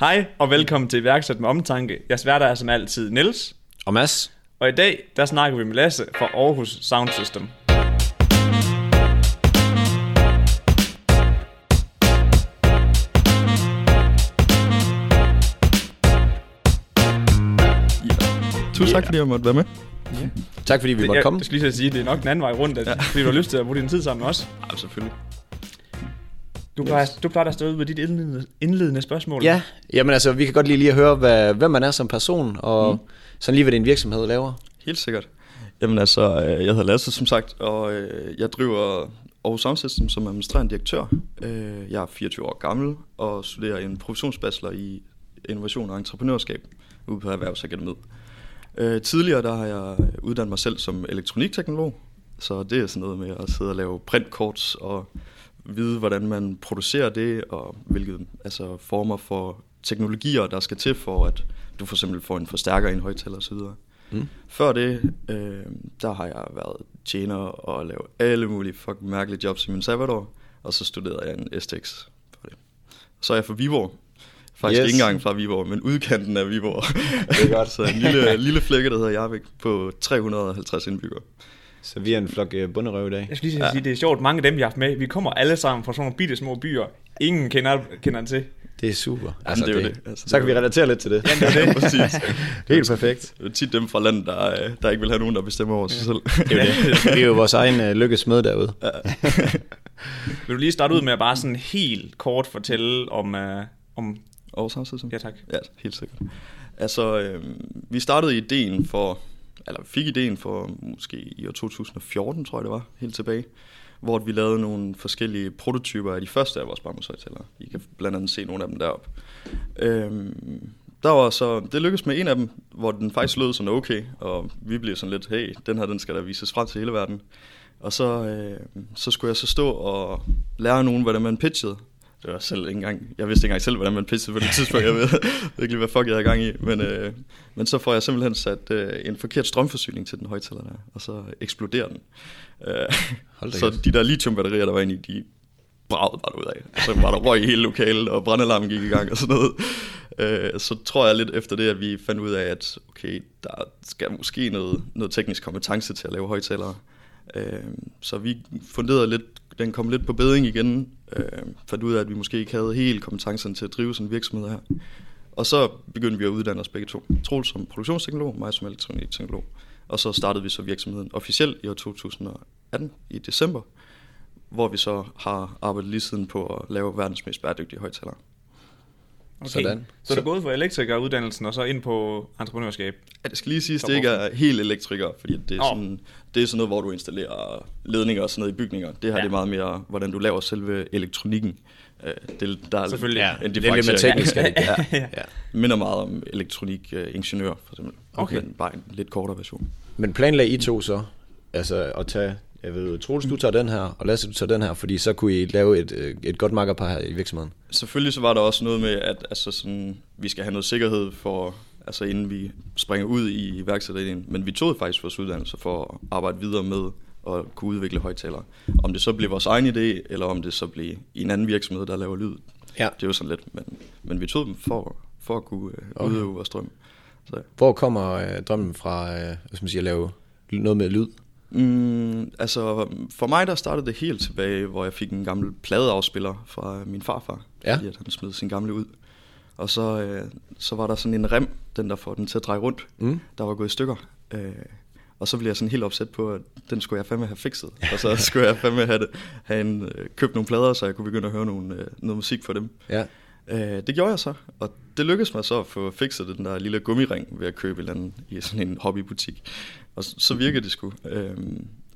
Hej og velkommen til iværksæt med omtanke. Jeg sværter er som altid Niels. Og Mads? Og i dag, der snakker vi med Lasse fra Aarhus Sound System. Tusind tak, fordi jeg måtte være med. Tak fordi vi Det, måtte jeg, komme. jeg skal lige at sige, det er nok den anden vej rundt, at, ja. fordi du har lyst til at bruge din tid sammen med os. Ja, selvfølgelig. Du plejer, du plejer at stå ud med dit indledende, indledende spørgsmål. Ja, jamen altså, vi kan godt lige, lige at høre, hvad, hvem man er som person, og mm. sådan lige, hvad din virksomhed laver. Helt sikkert. Jamen altså, øh, jeg hedder Lasse, som sagt, og øh, jeg driver Aarhus Sound System som administrerende direktør. Øh, Jeg er 24 år gammel og studerer en professionsbachelor i innovation og entreprenørskab ude på Erhvervsakademiet. Tidligere der har jeg uddannet mig selv som elektronikteknolog, så det er sådan noget med at sidde og lave printkort og vide, hvordan man producerer det, og hvilke altså, former for teknologier, der skal til for, at du for eksempel får en forstærker i en højtaler osv. Mm. Før det, øh, der har jeg været tjener og lavet alle mulige fucking mærkelige jobs i min sabbatår, og så studerede jeg en STX for det. Så er jeg fra Viborg. Faktisk Yes. yes. ikke engang fra Viborg, men udkanten af Viborg. Det er godt. så en lille, lille flække, der hedder Jarvik, på 350 indbyggere. Så vi er en flok øh, bunderøv i dag. Jeg skal lige ja. sige, det er sjovt, mange af dem, vi har haft med, vi kommer alle sammen fra sådan nogle bitte små byer. Ingen kender, kender den til. Det er super. det er jo det. Altså, så det kan vi er relatere lidt til det. Ja, det er det. Præcis. Helt perfekt. Det er tit dem fra landet, der, øh, der ikke vil have nogen, der bestemmer over sig selv. Det er det. Vi er jo vores egen øh, lykkes med derude. Vil du lige starte ud med at bare sådan helt kort fortælle om... Uh, om Og samtidig. ja, tak. Ja, helt sikkert. Altså, øh, vi startede ideen for, eller fik ideen for måske i år 2014, tror jeg det var, helt tilbage, hvor vi lavede nogle forskellige prototyper af de første af vores bambushøjtalere. I kan blandt andet se nogle af dem deroppe. Øhm, der var så, det lykkedes med en af dem, hvor den faktisk lød sådan okay, og vi blev sådan lidt, hey, den her, den skal der vises frem til hele verden. Og så, øh, så skulle jeg så stå og lære nogen, hvordan man pitchede. Det var selv ikke engang, jeg vidste ikke engang selv, hvordan man pitchede på det tidspunkt. Jeg ved lige, hvad fuck jeg havde gang i. Men, øh, men så får jeg simpelthen sat øh, en forkert strømforsyning til den højtaler der, og så eksploderer den. Øh, så de der lithiumbatterier, der var inde i, de bragede bare ud af. Så var der røg i hele lokalet, og brandalarmen gik i gang og sådan noget. Øh, så tror jeg lidt efter det, at vi fandt ud af, at okay, der skal måske noget, noget teknisk kompetence til at lave højtalere. Øh, så vi funderede lidt, den kom lidt på beding igen, øh, fandt ud af, at vi måske ikke havde helt kompetencen til at drive sådan en virksomhed her. Og så begyndte vi at uddanne os begge to. Troels som produktionsteknolog, mig som elektronikteknolog. Og så startede vi så virksomheden officielt i år 2018 i december, hvor vi så har arbejdet lige siden på at lave verdens mest bæredygtige højtalere. Okay. Sådan. Så, så du er gået fra elektrikeruddannelsen og så ind på entreprenørskab. Ja, det skal lige siges, Så at det ikke er helt elektriker, fordi det er, Nå. sådan, det er sådan noget, hvor du installerer ledninger og sådan noget i bygninger. Det her Ja. det er meget mere, hvordan du laver selve elektronikken. Øh, Det, der er Selvfølgelig. Ja, en det er lidt mere teknisk. ja. ja. minder meget om elektronikingeniør, for eksempel. Okay. Men bare en lidt kortere version. Men planlagde I to så, altså at tage, jeg ved, Troels, du tager den her, og Lasse, du tager den her, fordi så kunne I lave et, øh, et godt makkerpar her i virksomheden. Selvfølgelig så var der også noget med, at altså sådan, vi skal have noget sikkerhed for, altså inden vi springer ud i iværksætterideen. Men vi tog faktisk vores uddannelse for at arbejde videre med at kunne udvikle højtalere. Om det så blev vores egen idé, eller om det så blev i en anden virksomhed, der laver lyd. Ja. Det er jo sådan lidt, men, men vi tog dem for, for at kunne øh, Okay. udøve vores drøm. Så, Hvor kommer øh, drømmen fra, øh, skal man sige, at lave noget med lyd? Mm, altså, for mig der startede det helt tilbage, hvor jeg fik en gammel pladeafspiller fra min farfar, Ja. fordi at han smed sin gamle ud. Og så, øh, så var der sådan en rem, den der får den til at dreje rundt, Mm. der var gået i stykker. Øh, og så blev jeg sådan helt opsat på, at den skulle jeg fandme have fikset. Og så skulle jeg fandme have, det, have en, øh, købt nogle plader, så jeg kunne begynde at høre nogle, øh, noget musik for dem. Ja. Øh, det gjorde jeg så, og det lykkedes mig så at få fikset den der lille gummiring ved at købe et eller andet i sådan en hobbybutik. Og så, så virkede det sgu. Øh,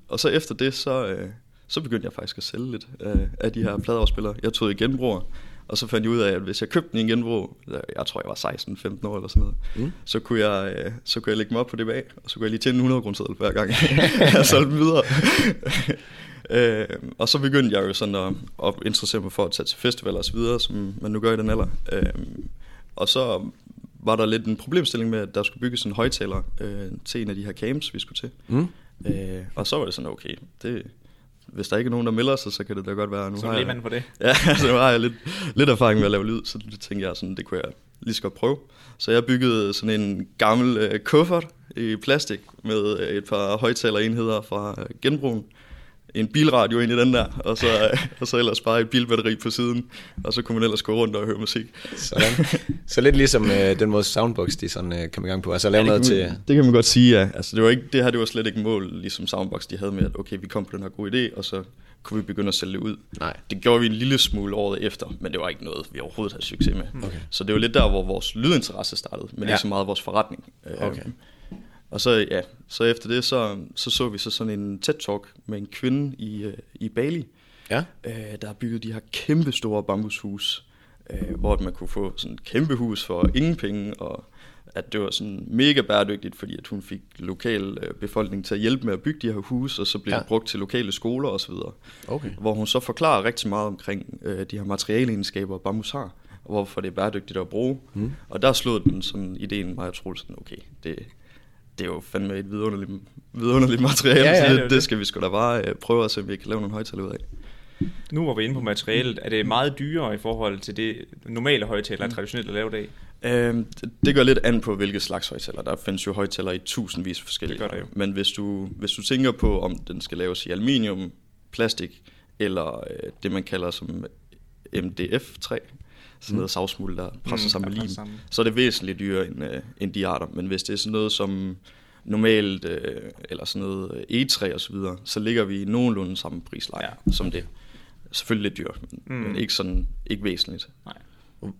og så efter det, så, øh, så begyndte jeg faktisk at sælge lidt øh, af de her pladeafspillere. Jeg tog i genbruger, og så fandt jeg ud af, at hvis jeg købte den i en genbrug, jeg tror jeg var 16-15 år eller sådan noget, Mm. så, kunne jeg, øh, så kunne jeg lægge mig op på det bag, og så kunne jeg lige tjene en 100 kroner hver gang, jeg solgte dem videre. øh, og så begyndte jeg jo sådan at, at interessere mig for at tage til festivaler og så videre, som man nu gør i den alder. Øh, og så var der lidt en problemstilling med, at der skulle bygges en højtaler øh, til en af de her camps, vi skulle til. Mm. Øh, og så var det sådan, okay, det, hvis der ikke er nogen, der melder sig, så kan det da godt være. Nu Så har er lige jeg, mand på det. Ja, altså, nu har jeg lidt, lidt erfaring med at lave lyd, så det tænkte jeg sådan, det kunne jeg lige så godt prøve. Så jeg byggede sådan en gammel øh, kuffert i plastik med øh, et par højtalerenheder fra øh, genbrugen. En bilradio ind i den der, og så, øh, og så ellers bare et bilbatteri på siden, og så kunne man ellers gå rundt og høre musik. Sådan. Så lidt ligesom øh, den måde Soundbox, de sådan øh, kom i gang på. Altså lave Ja, noget det, til... man- det kan man godt sige, ja. Altså, det, var ikke, det her det var slet ikke mål, ligesom Soundbox de havde med, at okay, vi kom på den her gode idé, og så kunne vi begynde at sælge det ud. Nej. Det gjorde vi en lille smule året efter, men det var ikke noget, vi overhovedet havde succes med. Okay. Så det var lidt der, hvor vores lydinteresse startede, men ja. Ja. ikke så meget vores forretning. Øh, Okay. Og så, ja, så efter det, så, så så vi så sådan en TED-talk med en kvinde i, øh, i Bali, Ja. øh, der har bygget de her kæmpe store bambushus, øh, hvor man kunne få sådan et kæmpe hus for ingen penge, og at det var sådan mega bæredygtigt, fordi at hun fik lokal øh, befolkning til at hjælpe med at bygge de her hus, og så blev Ja. det brugt til lokale skoler osv. Okay. Hvor hun så forklarer rigtig meget omkring øh, de her materialeegenskaber, bambus har, og hvorfor det er bæredygtigt at bruge. Mm. Og der slog den sådan ideen mig, troede sådan, okay, det, det er jo fandme et vidunderligt, vidunderligt materiale, Ja, ja, så det det, det det. skal vi sgu da bare øh, prøve at se, om vi kan lave nogle højtaler ud af. Nu hvor vi er inde på materialet, er det meget dyrere i forhold til det normale højtaler, Mm. er traditionelt at lave det af? Øhm, det- det går lidt an på, hvilke slags højtaler. Der findes jo højtaler i tusindvis forskellige. Det gør der jo. Men hvis du, hvis du tænker på, om den skal laves i aluminium, plastik, eller øh, det, man kalder som MDF-træ, sådan noget savsmuld, der presser Mm, sammen med lim, sammen. så er det væsentligt dyrere end, øh, end de arter. Men hvis det er sådan noget som normalt, øh, eller sådan noget øh, egetræ og så videre, så ligger vi i nogenlunde samme prisleje Ja, som det. Selvfølgelig lidt dyrt, Mm. mm. men ikke sådan ikke væsentligt. Nej.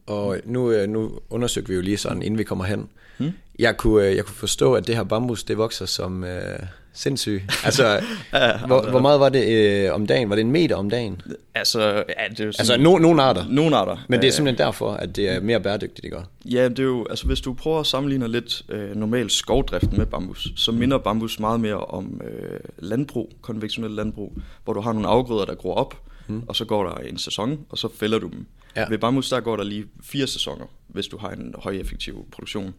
Og nu, øh, nu undersøgte vi jo lige sådan, inden vi kommer hen. Hmm? Jeg, kunne, øh, jeg kunne forstå, at det her bambus, det vokser som øh, sindssygt. Altså, Ja, hvor, altså- hvor meget var det øh, om dagen? Var det en meter om dagen? Altså, ja, det er jo Altså, no, nogle arter. nogle arter. Men det er Øh, simpelthen derfor, at det er mere bæredygtigt, ikke? Ja, det er jo, altså hvis du prøver at sammenligne lidt øh, normal skovdrift med bambus, så minder bambus meget mere om øh, landbrug, konventionel landbrug, hvor du har nogle afgrøder, der gror op, mm. og så går der en sæson, og så fælder du dem. Ja. Ved bambus, der går der lige fire sæsoner, hvis du har en højeffektiv produktion.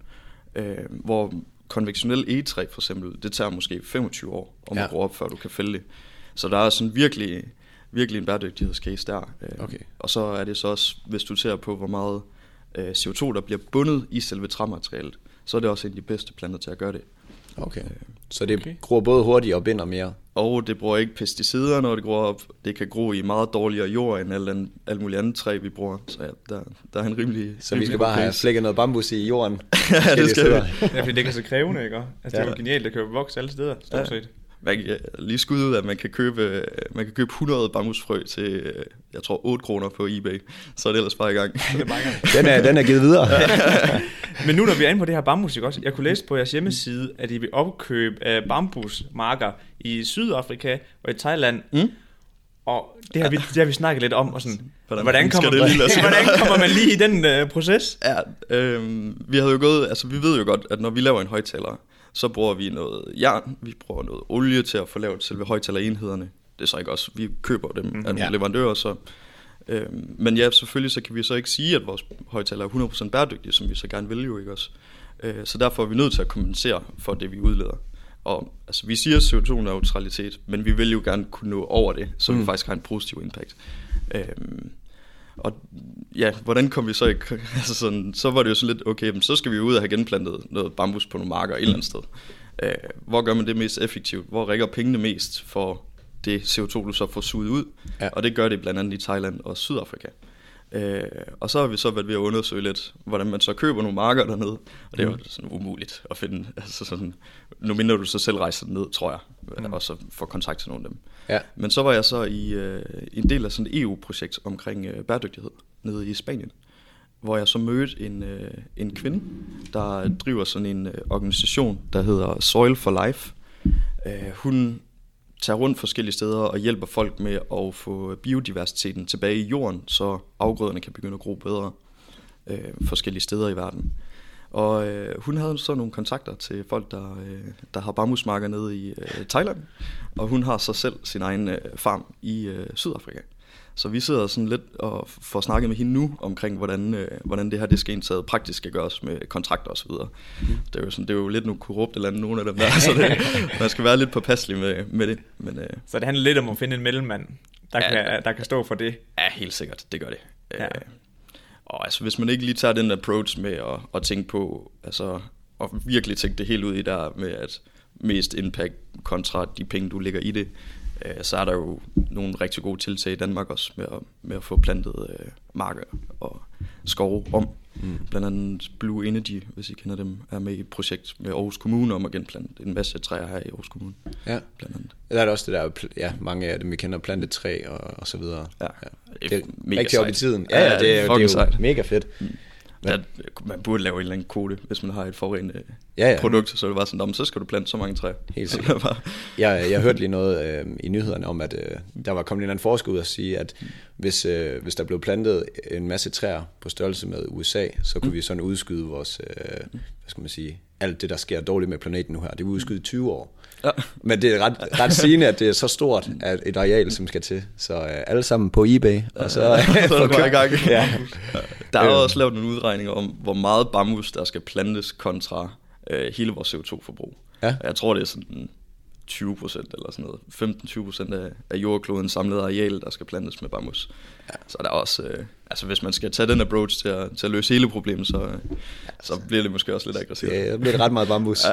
Øh, hvor konventionel egetræ for eksempel, det tager måske 25 år om Ja. ja. at gro op, før du kan fælde det. Så der er sådan virkelig, virkelig en bæredygtighedscase der. Øh, Okay. Og så er det så også, hvis du ser på, hvor meget øh, CO2, der bliver bundet i selve træmaterialet, så er det også en af de bedste planter til at gøre det. Okay. Så det Okay. gror både hurtigt og binder mere. Og det bruger ikke pesticider, når det gror op. Det kan gro i meget dårligere jord end alt, alt muligt andet træ, vi bruger. Så ja, der, der er en rimelig Så vi rimelig skal god bare have flækket noget bambus i jorden. Ja, det skal vi. Ja, fordi det kan så krævende, ikke? Altså, det er jo Ja. genialt, kan jo vokse alle steder, stort Ja. set. Man kan lige skud ud, at man kan købe, øh, man kan købe 100 bambusfrø til, øh, jeg tror, 8 kroner på eBay. Så er det ellers bare i gang. Den er, den er givet videre. Men nu når vi er inde på det her bambus, ikke også? Jeg kunne læse på jeres hjemmeside, at I vil opkøbe af bambusmarker i Sydafrika og i Thailand. Mm. Og det har, vi, det har vi snakket lidt om. Og sådan, Hvordan hvordan, kommer, det lige hvordan kommer man lige i den øh, proces? Ja, øh, vi havde jo gået, altså vi ved jo godt, at når vi laver en højtaler, så bruger vi noget jern, vi bruger noget olie til at få lavet selve højtalerenhederne. Det er så ikke os, vi køber dem mm, af Ja. ja. leverandører, så... Øh, men ja, selvfølgelig så kan vi så ikke sige, at vores højtaler er 100% bæredygtige, som vi så gerne vil jo, ikke også? Øh, så derfor er vi nødt til at kompensere for det, vi udleder. Og altså, vi siger CO2-neutralitet, men vi vil jo gerne kunne nå over det, så mm. vi faktisk har en positiv impact. Øh, og ja, hvordan kom vi så ikke? Altså sådan, så var det jo sådan lidt, okay, men så skal vi ud og have genplantet noget bambus på nogle marker et eller andet sted. Øh, hvor gør man det mest effektivt? Hvor rækker pengene mest for det CO2, du så får suget ud? Ja. Og det gør det blandt andet i Thailand og Sydafrika. Øh, og så har vi så været ved at undersøge lidt, hvordan man så køber nogle marker dernede. Og det er jo sådan umuligt at finde. Altså sådan, nu mindre du så selv rejser ned, tror jeg. Mm. Og så får kontakt til nogle af dem. Ja. Men så var jeg så i øh, en del af sådan et EU-projekt omkring øh, bæredygtighed nede i Spanien, hvor jeg så mødte en, øh, en kvinde, der driver sådan en øh, organisation, der hedder Soil for Life. Øh, hun tager rundt forskellige steder og hjælper folk med at få biodiversiteten tilbage i jorden, så afgrøderne kan begynde at gro bedre øh, forskellige steder i verden. Og øh, hun havde så nogle kontakter til folk, der, øh, der har bambusmarker nede i øh, Thailand, og hun har så selv sin egen øh, farm i øh, Sydafrika. Så vi sidder sådan lidt og får snakket med hende nu omkring, hvordan, øh, hvordan det her det skal indtaget praktisk skal gøres med kontrakter osv. Mm. Det, er jo sådan, det er jo lidt nogle korrupte lande, nogle af dem der, så det, man skal være lidt påpasselig med, med det. Men, øh, Så det handler lidt om at finde en mellemmand, der, Ja. kan, der kan stå for det. Ja, helt sikkert, det gør det. Ja. Ja. Øh, og altså, hvis man ikke lige tager den approach med at, at tænke på, altså, at virkelig tænke det helt ud i der med, at mest impact kontra de penge, du lægger i det, øh, så er der jo nogle rigtig gode tiltag i Danmark også med at, med at få plantet øh, marker og skove om. Mm. Blandt andet Blue Energy, hvis I kender dem, er med i et projekt med Aarhus Kommune om at genplante en masse træer her i Aarhus Kommune. Ja. Blandt andet. Der er der også det der, ja, mange af dem, vi kender, plantetræ og, og så videre. Ja. Det er mega rigtig op i tiden. Ja, ja, det er, jo- det er jo sejt. mega fedt. Ja, man burde lave en eller anden kode, hvis man har et forurenet Ja, ja, ja. ja. produkt, så er det bare sådan, "Nå, men så skal du plante så mange træer. Helt sikkert. Jeg, jeg hørte lige noget øh, i nyhederne om, at øh, der var kommet en eller anden forsker ud og sige, at hvis, øh, hvis der blev plantet en masse træer på størrelse med USA, så kunne vi sådan udskyde vores, øh, hvad skal man sige, alt det, der sker dårligt med planeten nu her, det vil udskyde i 20 år. Ja. Men det er ret, ret sigende, at det er så stort at et areal, som skal til. Så øh, alle sammen på eBay, og så, så er i gang. Ja. Der er jo også lavet nogle udregninger om, hvor meget bambus, der skal plantes kontra øh, hele vores CO2-forbrug. Ja. Jeg tror, det er sådan 20 procent eller sådan noget. 15-20 procent af, af jordklodens samlede areal, der skal plantes med bambus. Ja. Så er der også, øh, altså hvis man skal tage den approach til at, til at løse hele problemet, så, øh, så bliver det måske også lidt aggressivt. Ja, der bliver det ret meget bambus.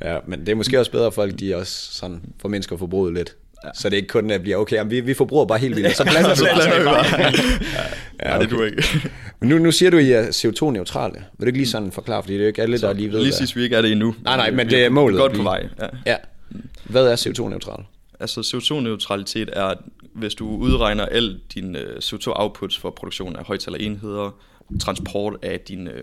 Ja. ja. men det er måske også bedre, at folk de også sådan formindsker forbruget lidt. Ja. Så det ikke kun at bliver, okay, jamen, vi, vi forbruger bare helt vildt, så blander Så vi vi bare. Ja, Nej, det okay. du ikke. Men nu, nu siger du, at I er CO2-neutrale. Vil du ikke lige sådan forklare, fordi det er jo ikke alle, der lige ved, Lige sidst vi ikke er det endnu. Nej, nej, men det er målet Godt på blive. vej, ja. Ja. Hvad er CO2-neutral? Altså CO2-neutralitet er, hvis du udregner al din øh, CO2-outputs for produktion af højtalerenheder, transport af din, øh,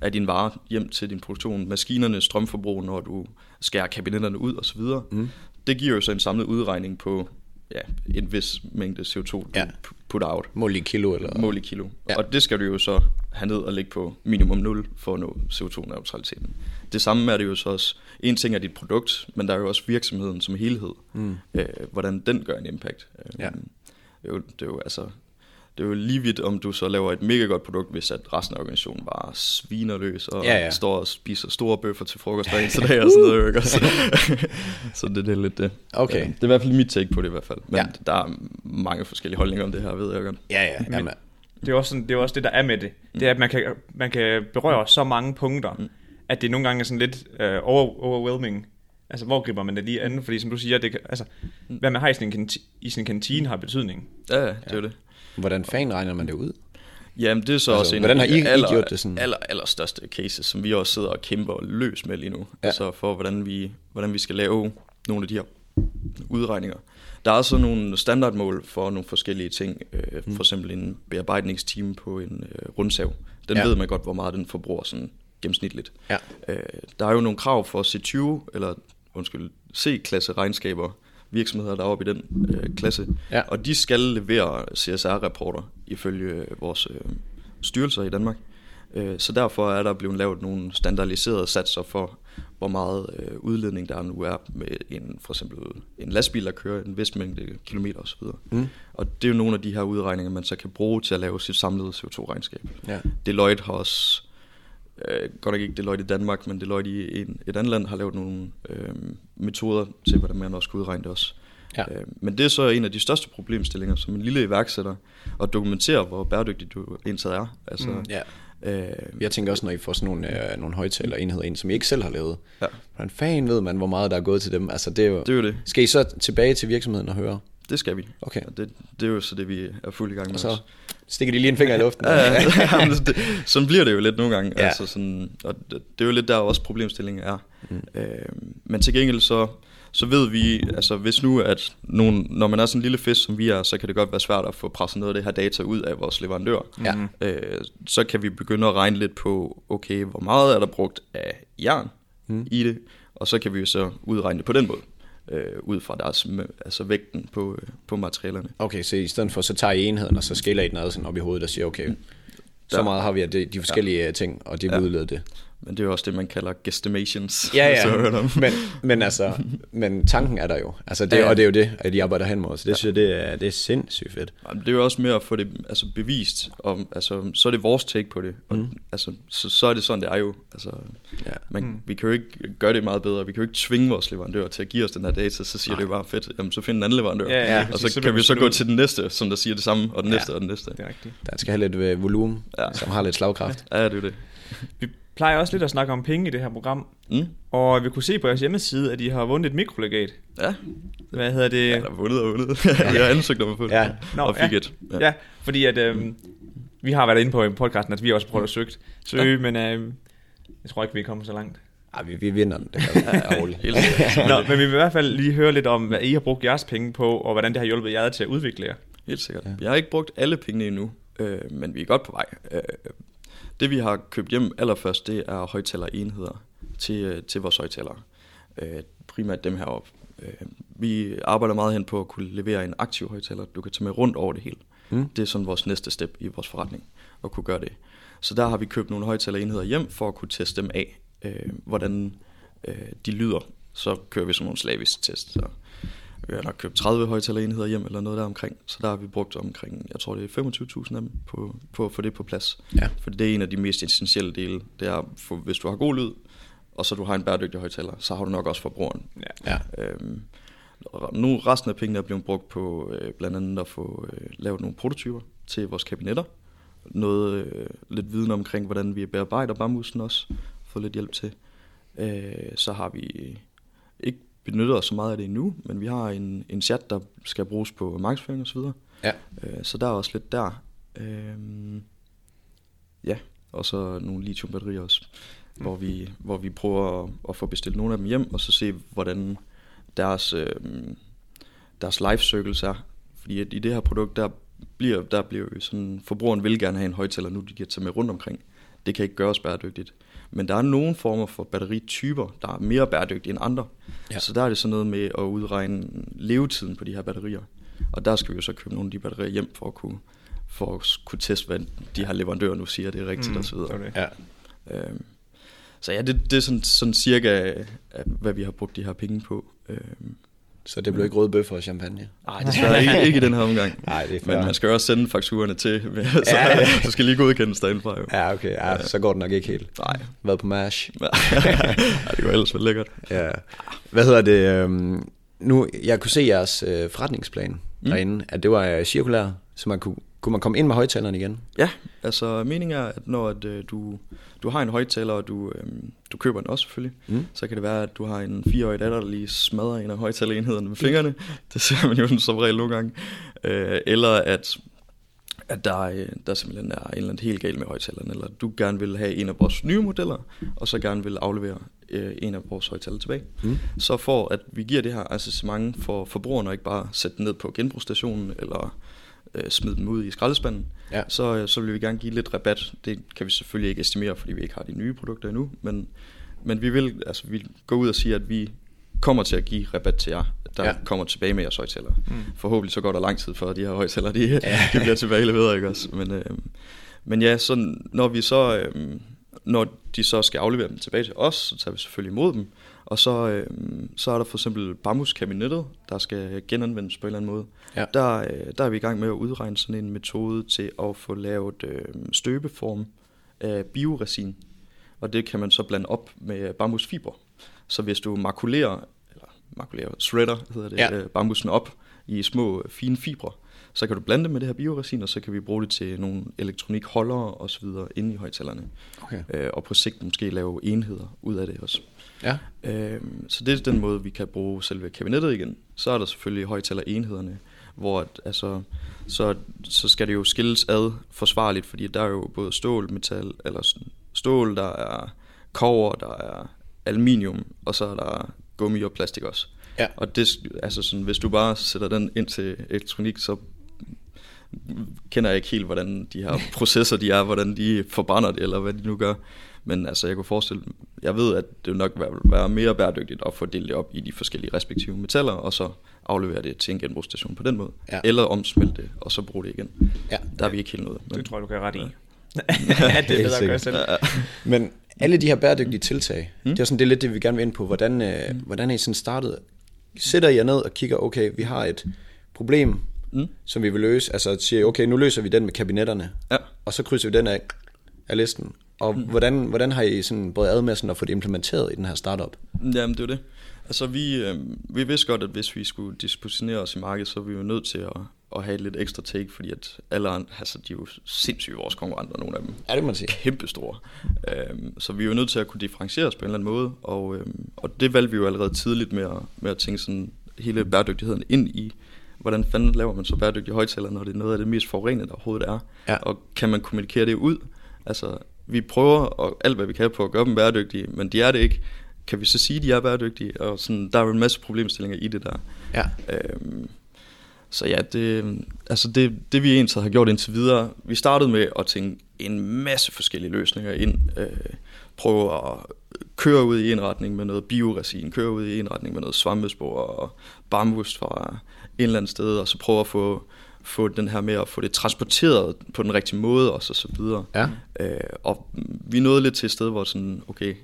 af din varer hjem til din produktion, maskinerne, strømforbrug, når du skærer kabinetterne ud osv., mm. det giver jo så en samlet udregning på ja, en vis mængde CO2, du Ja. Put out. Mål i kilo? Eller? Mål i kilo. Ja. Og det skal du jo så have ned og lægge på minimum 0 for at nå CO2-neutraliteten. Det samme er det jo så også. En ting er dit produkt, men der er jo også virksomheden som helhed. Mm. Øh, hvordan den gør en impact. Øh, Ja. Det, er jo, det er jo altså... Det er jo lige vidt, om du så laver et mega godt produkt, hvis at resten af organisationen bare sviner løs og Ja, ja. står og spiser store bøffer til frokost hver eneste dag og sådan noget. Ikke? Så, så det, det er lidt det. Okay. Ja, det er i hvert fald mit take på det i hvert fald. Men Ja. ja. der er mange forskellige holdninger om det her, ved jeg godt. Ja, ja. Men- Jamen, Det er, også sådan, det er også det, der er med det. Det er, at man kan, man kan berøre så mange punkter, Mm. at det nogle gange er sådan lidt øh, over, overwhelming. Altså, hvor griber man det lige an? Fordi som du siger, det kan, altså, hvad man har i sin, kanti- i sin kantine har betydning. Ja, ja, det er jo det. Hvordan fanden regner man det ud? Jamen, det er så Altså, også en hvordan har I- de I aller, gjort det sådan? aller, aller største cases, som vi også sidder og kæmper løs med lige nu. Ja. Altså for, hvordan vi, hvordan vi skal lave nogle af de her udregninger. Der er så nogle standardmål for nogle forskellige ting. Øh, Mm. for eksempel en bearbejdningsteam på en øh, rundsav. Den ja. ved man godt, hvor meget den forbruger sådan gennemsnitligt. Ja. Øh, der er jo nogle krav for C20, eller undskyld, C-klasse regnskaber, virksomheder, der er oppe i den øh, klasse. Ja. Og de skal levere CSR-rapporter ifølge øh, vores øh, styrelser i Danmark. Øh, så derfor er der blevet lavet nogle standardiserede satser for, hvor meget øh, udledning der nu er med en, for eksempel en lastbil, der kører en vis mængde kilometer osv. Mm. Og det er jo nogle af de her udregninger, man så kan bruge til at lave sit samlede CO2-regnskab. Ja. Deloitte har også, øh, godt nok ikke Deloitte i Danmark, men Deloitte i en, et andet land har lavet nogle øh, metoder til, hvordan man også kan udregne det også. Ja. Øh, men det er så en af de største problemstillinger som en lille iværksætter, at dokumentere, hvor bæredygtig du indtaget er. Altså, Mm. Ja. øh, Jeg tænker også, når I får sådan nogle, øh, nogle højtalerenheder ind, som I ikke selv har lavet. Ja. Hvordan fanden ved man, hvor meget der er gået til dem? Altså, det er jo... det er jo det. Skal I så tilbage til virksomheden og høre? Det skal vi. Okay. Og det, det er jo så det, vi er fuld i gang med Og så også. stikker de lige en finger i luften. Ja, ja, det, sådan bliver det jo lidt nogle gange. Ja. Altså sådan, og det, det er jo lidt der også problemstillingen er. Mm. Øh, men til gengæld så, så ved vi, altså hvis nu at nogen, når man er sådan en lille fisk som vi er, så kan det godt være svært at få presset noget af det her data ud af vores leverandør. Ja. Øh, så kan vi begynde at regne lidt på, okay, hvor meget er der brugt af jern mm. i det, og så kan vi så udregne det på den måde, øh, ud fra deres, altså vægten på, øh, på materialerne. Okay, så i stedet for, så tager I enheden, og så skiller I den ad sådan op i hovedet og siger, okay, så Der- meget har vi af det, de forskellige ja. ting, og det Ja. udlede det. Men det er jo også det, man kalder guesstimations. Ja, ja. Men, men altså, men tanken er der jo. Altså det, Ja, ja. Og det er jo det, at de arbejder hen mod. Så det synes jeg, det er, det er sindssygt fedt. Det er jo også mere at få det altså, bevist. Om, altså, så er det vores take på det. Og, Mm. altså, så, så er det sådan, det er jo. Altså, Ja. man, Mm. Vi kan jo ikke gøre det meget bedre. Vi kan jo ikke tvinge vores leverandør til at give os den her data. Så siger Nej. det bare fedt. Jamen, så find en anden leverandør. Ja, ja, og så bliver kan vi så gå til den næste, som der siger det samme, og den Ja. næste, og den næste. Det er rigtigt. Der skal have lidt øh, volumen, ja. Ja. som har lidt slagkraft. Ja, det er jo det. Vi plejer også lidt at snakke om penge i det her program, Mm. og vi kunne se på jeres hjemmeside, at I har vundet et mikrolegat. Ja, Hvad hedder det? ja, der er vundet og vundet. jeg har ansøgt om at få det. Ja. Nå, og fik ja. et. Ja. ja, fordi at øhm, vi har været inde på i podcasten, at vi også prøvet at søge, søge men øhm, jeg tror ikke, vi er kommet så langt. Ej, vi, vi vinder den, det kan vi. Ja. Nå, men vi vil i hvert fald lige høre lidt om, hvad I har brugt jeres penge på, og hvordan det har hjulpet jer til at udvikle jer. Helt sikkert. Ja. Ja. Jeg har ikke brugt alle pengene endnu, øh, men vi er godt på vej. Øh, det vi har købt hjem allerførst, det er højtalerenheder til, øh, til vores højtalere. Øh, primært dem heroppe. Øh, vi arbejder meget hen på at kunne levere en aktiv højtaler, du kan tage med rundt over det hele. Mm. Det er sådan vores næste step i vores forretning, at kunne gøre det. Så der har vi købt nogle højtalerenheder hjem, for at kunne teste dem af, øh, hvordan øh, de lyder. Så kører vi sådan nogle slavisk test. Så vi har nok købt 30 højtalerenheder hjem, eller noget der omkring. Så der har vi brugt omkring, jeg tror det er 25.000 af dem, på, på at få det på plads. Ja. For det er en af de mest essentielle dele. Det er, for, hvis du har god lyd, og så du har en bæredygtig højtaler, så har du nok også forbrugeren. Ja. Ja. Øhm, nu resten af pengene er blevet brugt på øh, blandt andet at få øh, lavet nogle prototyper til vores kabinetter. Noget øh, lidt viden omkring, hvordan vi bearbejder bambusen også. Få lidt hjælp til. Øh, så har vi benyttet os så meget af det endnu, men vi har en, en chat, der skal bruges på markedsføring osv. Ja. Øh, så der er også lidt der. Øh, ja, og så nogle lithiumbatterier også, mm. hvor, vi, hvor vi prøver at, at få bestilt nogle af dem hjem, og så se, hvordan deres, øh, deres life circles er. Fordi at i det her produkt, der bliver, der bliver jo sådan, forbrugeren vil gerne have en højtaler nu, de kan tage med rundt omkring. Det kan ikke gøres bæredygtigt. Men der er nogle former for batterityper, der er mere bæredygtige end andre. Ja. Så der er det sådan noget med at udregne levetiden på de her batterier. Og der skal vi jo så købe nogle af de batterier hjem for at kunne, for at kunne teste, hvad de her leverandører nu siger, det er rigtigt mm, osv. Ja. Øhm, så ja, det, det er sådan, sådan cirka, hvad vi har brugt de her penge på. Øhm, Så det blev ikke røde bøffer og champagne? Nej, desværre ikke, ikke i den her omgang. Nej, det er Men man skal jo også sende fakturerne til, så, Ja, ja. så skal lige godkendes derindefra jo. Ja, okay. Ja, så går det nok ikke helt. Nej, Hvad på MASH? Ej, det kunne ellers være lækkert. Ja. Hvad hedder det? øhm, Nu, jeg kunne se jeres øh, forretningsplan mm. Mm. derinde, at det var øh, cirkulær, så man kunne, kunne man komme ind med højtalerne igen? Ja, altså meningen er, at når at, øh, du, du har en højtaler, og du, øh, du køber den også selvfølgelig, Mm. så kan det være, at du har en fireårig datter, der lige smadrer en af højtalerenhederne med fingrene. Det ser man jo som regel nogle gange. Øh, eller at, at der, øh, der simpelthen er en eller anden helt galt med højtaleren, eller du gerne vil have en af vores nye modeller, og så gerne vil aflevere øh, en af vores højtaler tilbage. Mm. Så for at vi giver det her assessment for forbrugerne, og ikke bare sætte den ned på genbrugsstationen, eller øh, smide dem ud i skraldespanden, Ja. så, øh, så vil vi gerne give lidt rabat. Det kan vi selvfølgelig ikke estimere, fordi vi ikke har de nye produkter endnu, men, men vi vil altså, vi gå ud og sige, at vi kommer til at give rabat til jer, der Ja. kommer tilbage med jeres højtaler. Mm. Forhåbentlig så går der lang tid, før de her højtaler, de, ja. de bliver tilbage leveret, ikke også? Men, øh, men ja, så når vi så, øh, når de så skal aflevere dem tilbage til os, så tager vi selvfølgelig imod dem, og så, øh, så er der for eksempel bambuskabinettet, der skal genanvendes på en eller anden måde. Ja. Der, øh, der er vi i gang med at udregne sådan en metode til at få lavet øh, støbeform af bioresin. Og det kan man så blande op med bambusfiber. Så hvis du makulerer, eller makulerer, shredder hedder det, Ja. øh, bambusen op i små øh, fine fibre, så kan du blande det med det her bioresin, og så kan vi bruge det til nogle elektronikholdere og så videre inde i højtalerne. Okay. Øh, og på sigt måske lave enheder ud af det også. Ja. Øhm, så det er den måde, vi kan bruge selve kabinettet igen. Så er der selvfølgelig højtalerenhederne, hvor altså, så, så skal det jo skilles ad forsvarligt, fordi der er jo både stål, metal, eller sådan, stål, der er kover, der er aluminium, og så er der gummi og plastik også. Ja. Og det, altså sådan, hvis du bare sætter den ind til elektronik, så kender jeg ikke helt, hvordan de her processer de er, hvordan de forbrænder det, eller hvad de nu gør. Men altså, jeg kunne forestille jeg ved, at det nok vil være mere bæredygtigt at få delt det op i de forskellige respektive metaller, og så aflevere det til en genbrugsstation på den måde. Ja. Eller omsmelte det, og så bruge det igen. Ja. Der er vi ikke helt nået. Det tror jeg, du kan ret i. Ja. det er bedre at gøre selv. Ja, Men Alle de her bæredygtige tiltag, mm. det er sådan det er lidt det, vi gerne vil ind på. Hvordan, øh, mm. hvordan er I sådan startet? Sætter I jer ned og kigger, okay, vi har et problem, mm. som vi vil løse. Altså siger, okay, nu løser vi den med kabinetterne, Ja. og så krydser vi den af, af listen. Og mm. hvordan, hvordan har I sådan både ad med sådan at få det implementeret i den her startup? Jamen, det er det. Altså, vi, øh, vi vidste godt, at hvis vi skulle dispositionere os i markedet, så er vi jo nødt til at, at have et lidt ekstra take, fordi at alle andre, altså, de er jo sindssyge vores konkurrenter, nogle af dem. Ja, det må man sige. Kæmpe store. øhm, så vi er jo nødt til at kunne differentiere os på en eller anden måde, og, øhm, og det valgte vi jo allerede tidligt med at, med at tænke sådan hele bæredygtigheden ind i, hvordan fanden laver man så bæredygtige højtaler, når det er noget af det mest forurenede, der overhovedet er. Ja. Og kan man kommunikere det ud? Altså, vi prøver og alt, hvad vi kan på at gøre dem bæredygtige, men de er det ikke. Kan vi så sige, at de er bæredygtige? Og sådan, der er jo en masse problemstillinger i det der. Ja. Øhm, så ja, det, altså det, det vi egentlig har gjort indtil videre, vi startede med at tænke en masse forskellige løsninger ind. Øh, prøve at køre ud i en retning med noget bioresin, køre ud i en retning med noget svampespor og bambus fra en eller anden sted, og så prøve at få, få den her med at få det transporteret på den rigtige måde også, og så videre. Ja. Øh, og vi nåede lidt til et sted, hvor sådan, okay,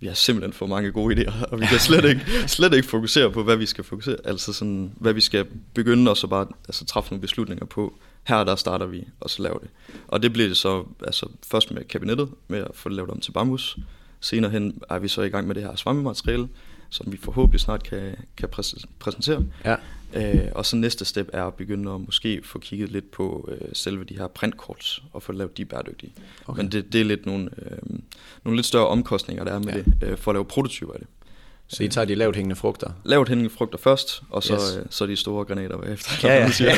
vi har simpelthen for mange gode idéer, og vi kan slet ikke, slet ikke fokusere på, hvad vi skal fokusere, altså sådan, hvad vi skal begynde og så bare altså, træffe nogle beslutninger på. Her der starter vi, og så laver det. Og det blev det så altså, først med kabinettet, med at få det lavet om til bambus. Senere hen er vi så i gang med det her svampemateriale, som vi forhåbentlig snart kan, kan præs- præsentere. Ja. Øh, og så næste step er at begynde at måske få kigget lidt på øh, selve de her printkort og få lavet de bæredygtige. Okay. Men det, det er lidt nogle, øh, nogle lidt større omkostninger, der er med Ja. det, øh, for at lave prototyper af det. Så I tager de lavt hængende frugter? Lavt hængende frugter først, og så, Yes. øh, så de store granater bagefter. Ja, ja. siger.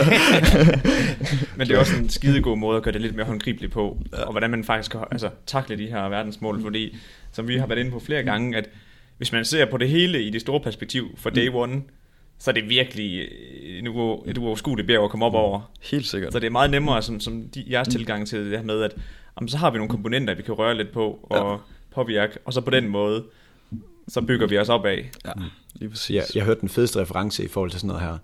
Men det er også en skidegod måde at gøre det lidt mere håndgribeligt på, ja. og hvordan man faktisk kan altså, takle de her verdensmål, fordi som vi har været inde på flere gange, at hvis man ser på det hele i det store perspektiv for day Mm. one, så er det virkelig øh, en uo- et uoverskueligt bjerg at komme op over. Helt sikkert. Så det er meget nemmere, som, som de, jeres Mm. tilgang til det her med, at jamen, så har vi nogle komponenter, vi kan røre lidt på og ja. påvirke, og så på den måde, så bygger vi os op af. Ja, lige præcis. Jeg, jeg hørte den fedeste reference i forhold til sådan noget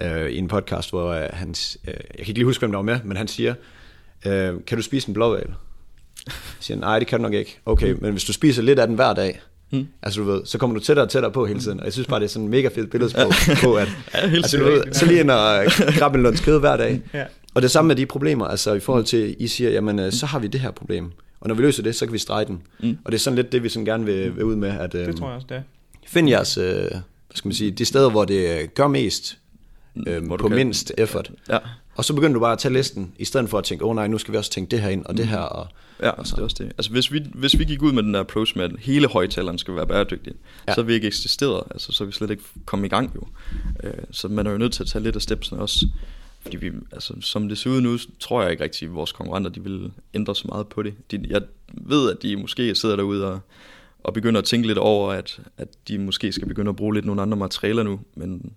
her, øh, i en podcast, hvor øh, han, øh, jeg kan ikke lige huske, hvem der var med, men han siger, øh, kan du spise en blåval? Jeg siger, nej, det kan du nok ikke. Okay, men hvis du spiser lidt af den hver dag, Mm. altså du ved, så kommer du tættere og tættere på hele tiden, og jeg synes bare, det er sådan en mega fedt billede på, at, Ja, helt altså, du ved, så lige ind og krabbe en lunds kød hver dag. Ja. Og det samme med de problemer, altså i forhold til, I siger, jamen øh, så har vi det her problem, og når vi løser det, så kan vi strege den. Mm. Og det er sådan lidt det, vi sådan gerne vil, vil ud med, at øh, Det tror jeg også, det er. find jeres, øh, hvad skal man sige, de steder, hvor det øh, gør mest, øh, du på kan- mindst effort. Ja, Og så begynder du bare at tage listen, i stedet for at tænke, åh oh, nej, nu skal vi også tænke det her ind, og det her, og ja det er også det. Altså hvis vi, hvis vi gik ud med den der approach med, at hele højtaleren skal være bæredygtig, Ja. ja. så har vi ikke eksisteret, altså så er vi slet ikke kommet i gang jo. Øh, så man er jo nødt til at tage lidt af stepsene også. Fordi vi, altså, som det ser ud nu, tror jeg ikke rigtig, at vores konkurrenter de vil ændre så meget på det. De, jeg ved, at de måske sidder derude og, og begynder at tænke lidt over, at, at de måske skal begynde at bruge lidt nogle andre materialer nu, men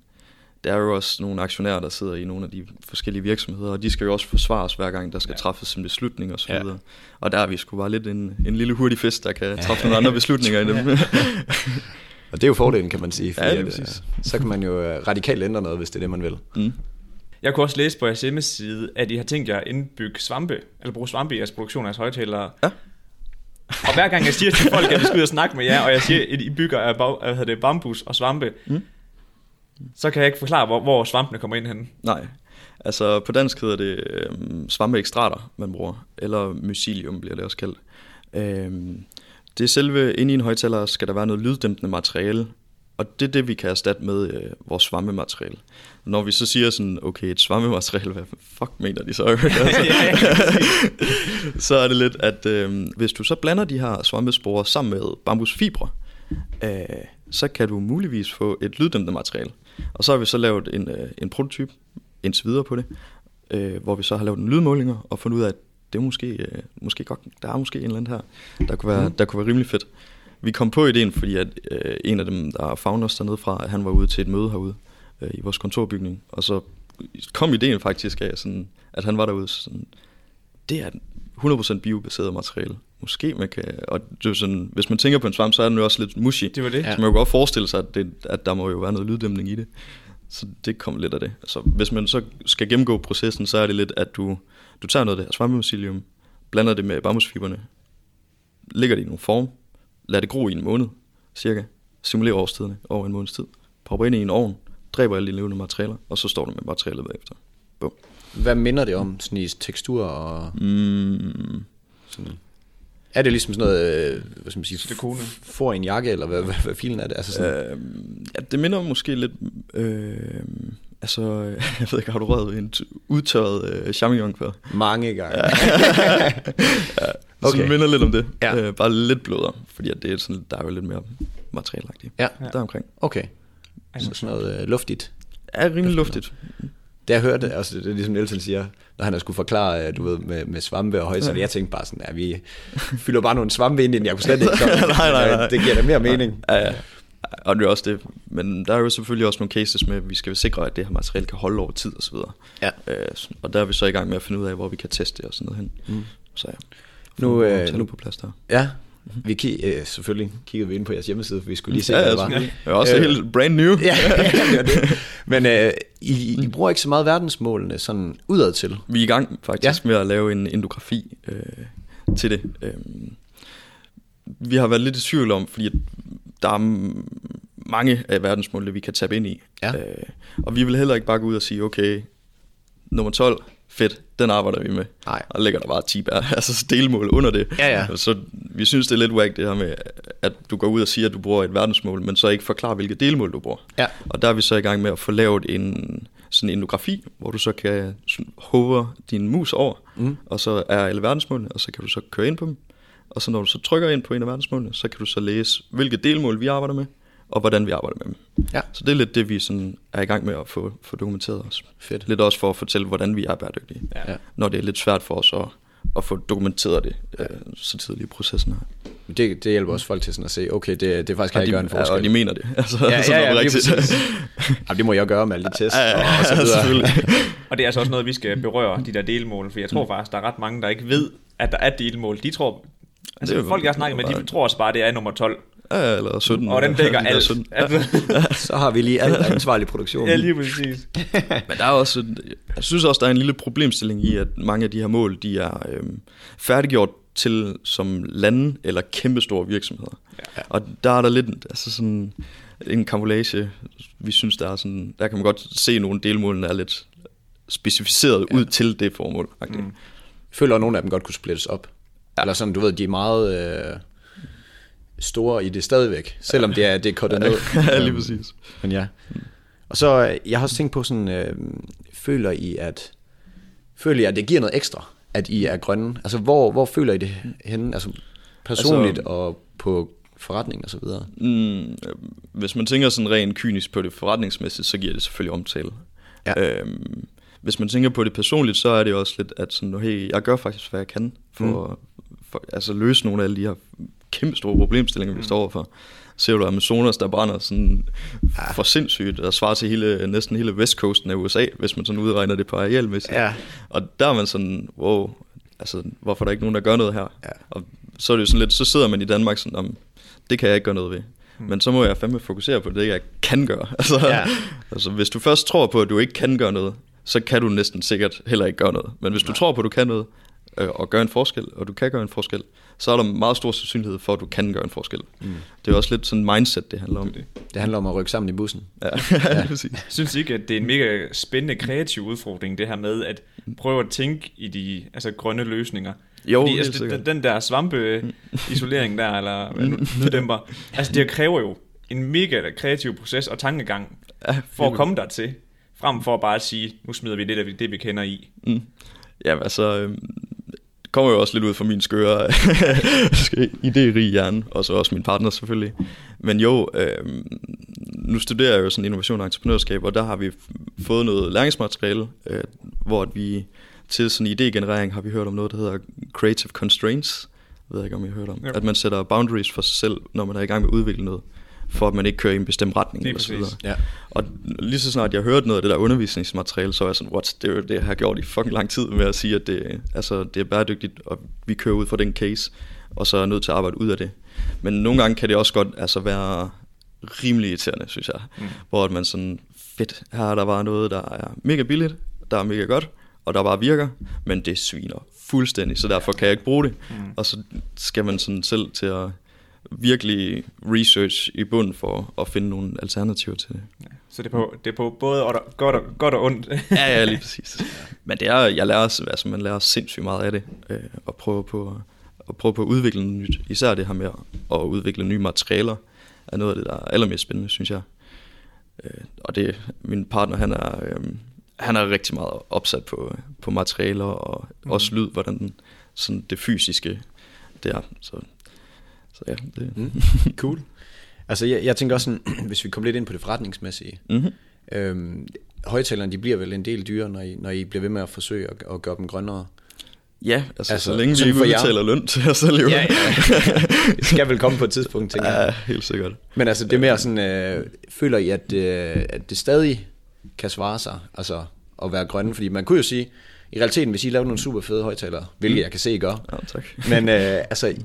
der er jo også nogle aktionærer, der sidder i nogle af de forskellige virksomheder, og de skal jo også forsvares hver gang, der skal Ja. ja. træffes en beslutning og så Ja. videre. Og der er vi sgu bare lidt en, en lille hurtig fest, der kan træffe nogle andre beslutninger i dem. og det er jo fordelen, kan man sige. Ja, lige at, øh, så kan man jo øh, radikalt ændre noget, hvis det er det, man vil. mm. Jeg kunne også læse på jeres hjemmeside, at I har tænkt jer at indbygge svampe, eller bruge svampe i jeres produktion af jeres højtalere. Ja. Og hver gang jeg siger til folk, at vi skal ud og snakke med jer, og jeg siger, at I bygger af bag, hvad hedder det, bambus og svampe, Mm. Så kan jeg ikke forklare, hvor, hvor svampene kommer ind hen. Nej, altså på dansk hedder det øhm, svampeekstrater, man bruger, eller mycelium bliver det også kaldt. Øhm, det er selve, inde i en højtaler skal der være noget lyddæmpende materiale, og det er det, vi kan erstatte med øh, vores svampemateriale. Når vi så siger sådan, okay, et svampemateriale, hvad fuck mener de så? altså, så er det lidt, at øh, hvis du så blander de her svampesporer sammen med bambusfibre, øh, så kan du muligvis få et lyddæmpende materiale. Og så har vi så lavet en, øh, en prototyp indtil videre på det, øh, hvor vi så har lavet en lydmålinger og fundet ud af, at det er måske, øh, måske godt, der er måske en eller anden her, der kunne være, der kunne være rimelig fedt. Vi kom på ideen, fordi at øh, en af dem, der er founders dernede fra, han var ude til et møde herude øh, i vores kontorbygning, og så kom ideen faktisk af, sådan, at han var derude sådan, det er 100% biobaseret materiale. Måske man kan, og det er sådan, hvis man tænker på en svamp, så er den jo også lidt mushy. Det var det. Så man kan godt forestille sig, at, det, at der må jo være noget lyddæmpning i det. Så det kom lidt af det. Altså, hvis man så skal gennemgå processen, så er det lidt, at du, du tager noget af det her svampemycelium, blander det med bambusfiberne, lægger det i nogle form, lader det gro i en måned, cirka. Simulerer årstiderne over en måneds tid. Popper ind i en ovn, dræber alle de levende materialer, og så står du med materialet bagefter. Bum. Hvad minder det om, sådan i tekstur og Mm, sådan? Er det ligesom sådan noget, øh, hvad skal man sige, Stikone. for en jakke, eller hvad, hvad, hvad filen er det? Altså sådan, øh, ja, det minder måske lidt... Øh, altså, jeg ved ikke, har du røget en udtørret øh, champignon før? mange gange. ja, så Okay. det minder lidt om det. Ja. Øh, bare lidt blødere, fordi at det er sådan, der er jo lidt mere materialagtigt. Ja, Der omkring. okay. Så sådan noget øh, luftigt. Er rimelig luftigt. Da jeg hørte, altså det er ligesom Nielsen siger, når han har skulle forklare, øh, du ved, med, med svampe og højsætter, jeg tænkte bare sådan, at vi fylder bare nogle svampe ind, i den. jeg kunne slet ikke komme. Nej, nej, nej. Det giver da mere mening. Ja, ja. Og det er også det. Men der er jo selvfølgelig også nogle cases med, at vi skal sikre, at det her materiale kan holde over tid og så videre. Ja. Øh, og der er vi så i gang med at finde ud af, hvor vi kan teste det og sådan noget hen. Mm. Så ja. Nu, øh, nu- på plads der. Ja, vi kig, øh, selvfølgelig kiggede vi ind på jeres hjemmeside, for vi skulle lige se, ja, hvad ja, det var. er også Øh, helt brand new. Ja, var det. Men øh, I, I bruger ikke så meget verdensmålene sådan udad til. Vi er i gang faktisk ja. med at lave en endografi øh, til det. Øh, vi har været lidt i tvivl om, fordi der er mange af verdensmålene, vi kan tabe ind i. Ja. Øh, og vi vil heller ikke bare gå ud og sige, okay, nummer 12, fedt, den arbejder vi med. Nej. Og ligger der bare 10 bær, altså delmål under det. Ja, ja. Så vi synes, det er lidt whack det her med, at du går ud og siger, at du bruger et verdensmål, men så ikke forklarer, hvilke delmål du bruger. Ja. Og der er vi så i gang med at få lavet en sådan en endografi, hvor du så kan hover din mus over, Mm. og så er alle verdensmålene, og så kan du så køre ind på dem. Og så når du så trykker ind på en af verdensmålene, så kan du så læse, hvilke delmål vi arbejder med, og hvordan vi arbejder med dem. Ja. Så det er lidt det, vi sådan er i gang med at få, få dokumenteret os. Fedt. Lidt også for at fortælle, hvordan vi er bæredygtige. Ja. Ja. Når det er lidt svært for os at, at få dokumenteret det øh, så tidligt i processen her. Det, det hjælper også folk til sådan at se, okay, det, det er faktisk kan og, jeg de, gøre en forskel. ja, og de mener det. Altså, Ja, ja, ja, noget lige rigtigt. Jamen, det må jeg gøre med alle de tests Ja, ja, og, og så ja, videre. Og det er altså også noget, vi skal berøre, de der delmål, for jeg tror faktisk, der er ret mange, der ikke ved, at der er delmål. De tror, altså Det er jo- folk, jeg har snakket med, de tror også bare, det er nummer 12, Ja, eller 17. og den dækker alt. 17. Altså, Så har vi lige alt ansvarlig produktion. ja, lige præcis. Men der er også, jeg synes også, der er en lille problemstilling i, at mange af de her mål, de er øhm, færdiggjort til som lande eller kæmpestore virksomheder. Ja. Og der er der lidt altså sådan en kambolage, vi synes, der er sådan, der kan man godt se, at nogle delmålene er lidt specificeret ja. ud til det formål. Mm. Jeg føler, at nogle af dem godt kunne splittes op. Ja. Eller sådan, du ved, de er meget øh, store i det stadigvæk, selvom det er, det er kortet ned. ja, lige Øhm, præcis. Men ja. Og så, øh, jeg har også tænkt på sådan, øh, føler I, at føler I, at det giver noget ekstra, at I er grønne? Altså, hvor, hvor føler I det henne? Altså, personligt altså, og på forretning og så videre. Mm, hvis man tænker sådan rent kynisk på det forretningsmæssigt, så giver det selvfølgelig omtale. Ja. Øhm, hvis man tænker på det personligt, så er det også lidt, at sådan, hey, jeg gør faktisk, hvad jeg kan for, mm. for altså, løse nogle af alle de her kæmpe store problemstillinger, vi står overfor. Ser du Amazonas, der brænder sådan ja. for sindssygt, der svarer til hele, næsten hele vestkysten af USA, hvis man sådan udregner det på arealmæssigt. Ja. Og der er man sådan, wow, altså, hvorfor er der ikke nogen, der gør noget her? Ja. Og så er det jo sådan lidt, så sidder man i Danmark sådan, om, det kan jeg ikke gøre noget ved. Mm. Men så må jeg fandme fokusere på det, jeg kan gøre. Altså, Ja. altså, hvis du først tror på, at du ikke kan gøre noget, så kan du næsten sikkert heller ikke gøre noget. Men hvis du tror på, at du kan noget, øh, og gøre en forskel, og du kan gøre en forskel, så er der meget stor sandsynlighed for, at du kan gøre en forskel. Mm. Det er også lidt sådan en mindset, det handler om. Det. Det handler om at rykke sammen i bussen. Ja, ja. Synes I ikke, at det er en mega spændende kreativ udfordring, det her med at prøve at tænke i de altså, grønne løsninger? Jo, Fordi, altså, sikkert. den, der svampe-isolering der, eller hvad nu, nøddæmper, altså det kræver jo en mega kreativ proces og tankegang Ja, for at komme der til, frem for bare at sige, nu smider vi lidt af det, vi kender i. Mm. Jamen altså, øh, det kommer jo også lidt ud fra min skøre, idérige hjerne, og så også min partner selvfølgelig. Men jo, øh, nu studerer jeg jo sådan innovation og entreprenørskab, og der har vi fået noget læringsmateriale, øh, hvor at vi til sådan idégenerering har vi hørt om noget, der hedder creative constraints. Jeg ved ikke, om I har hørt om. Jo. At man sætter boundaries for sig selv, når man er i gang med at udvikle noget, for at man ikke kører i en bestemt retning. Lige eller så videre. Ja. Og lige så snart jeg hørte noget af det der undervisningsmateriale, så var jeg sådan, what, det er det, jeg har gjort i fucking lang tid med at sige, at det, altså, det er bæredygtigt, og vi kører ud fra den case, og så er jeg nødt til at arbejde ud af det. Men nogle gange kan det også godt altså, være rimelig irriterende, synes jeg. Mm. Hvor at man sådan, fedt, her er der bare noget, der er mega billigt, der er mega godt, og der bare virker, men det sviner fuldstændig, så derfor kan jeg ikke bruge det. Mm. Og så skal man sådan selv til at virkelig research i bunden for at finde nogle alternativer til det. Ja, så det er på, det er på både og, godt, og, godt og ondt. ja, ja, lige præcis. Men det er, jeg lærer, altså, man lærer sindssygt meget af det, øh, og prøve på, at prøve på at udvikle noget nyt. Især det her med at udvikle nye materialer, er noget af det, der er allermest spændende, synes jeg. Øh, og det, min partner, han er, øh, han er rigtig meget opsat på, på materialer, og mm. også lyd, hvordan den, sådan det fysiske der. Så, så ja, det... Mm. cool. Altså, jeg, jeg tænker også sådan, hvis vi kommer lidt ind på det forretningsmæssige. Mm-hmm. Øhm, højtalerne, de bliver vel en del dyre, når I, når I bliver ved med at forsøge at, at gøre dem grønnere. Ja, altså, altså så længe vi ikke udbetaler løn til os selv. Jo. Ja, ja. det skal vel komme på et tidspunkt, tænker jeg. Ja, helt sikkert. Men altså, det er mere sådan, øh, føler I, at, øh, at det stadig kan svare sig, altså at være grønne? Fordi man kunne jo sige, i realiteten, hvis I lavede nogle super fede højtalere, hvilket mm. jeg kan se, I gør. Ja, tak. Men øh, altså,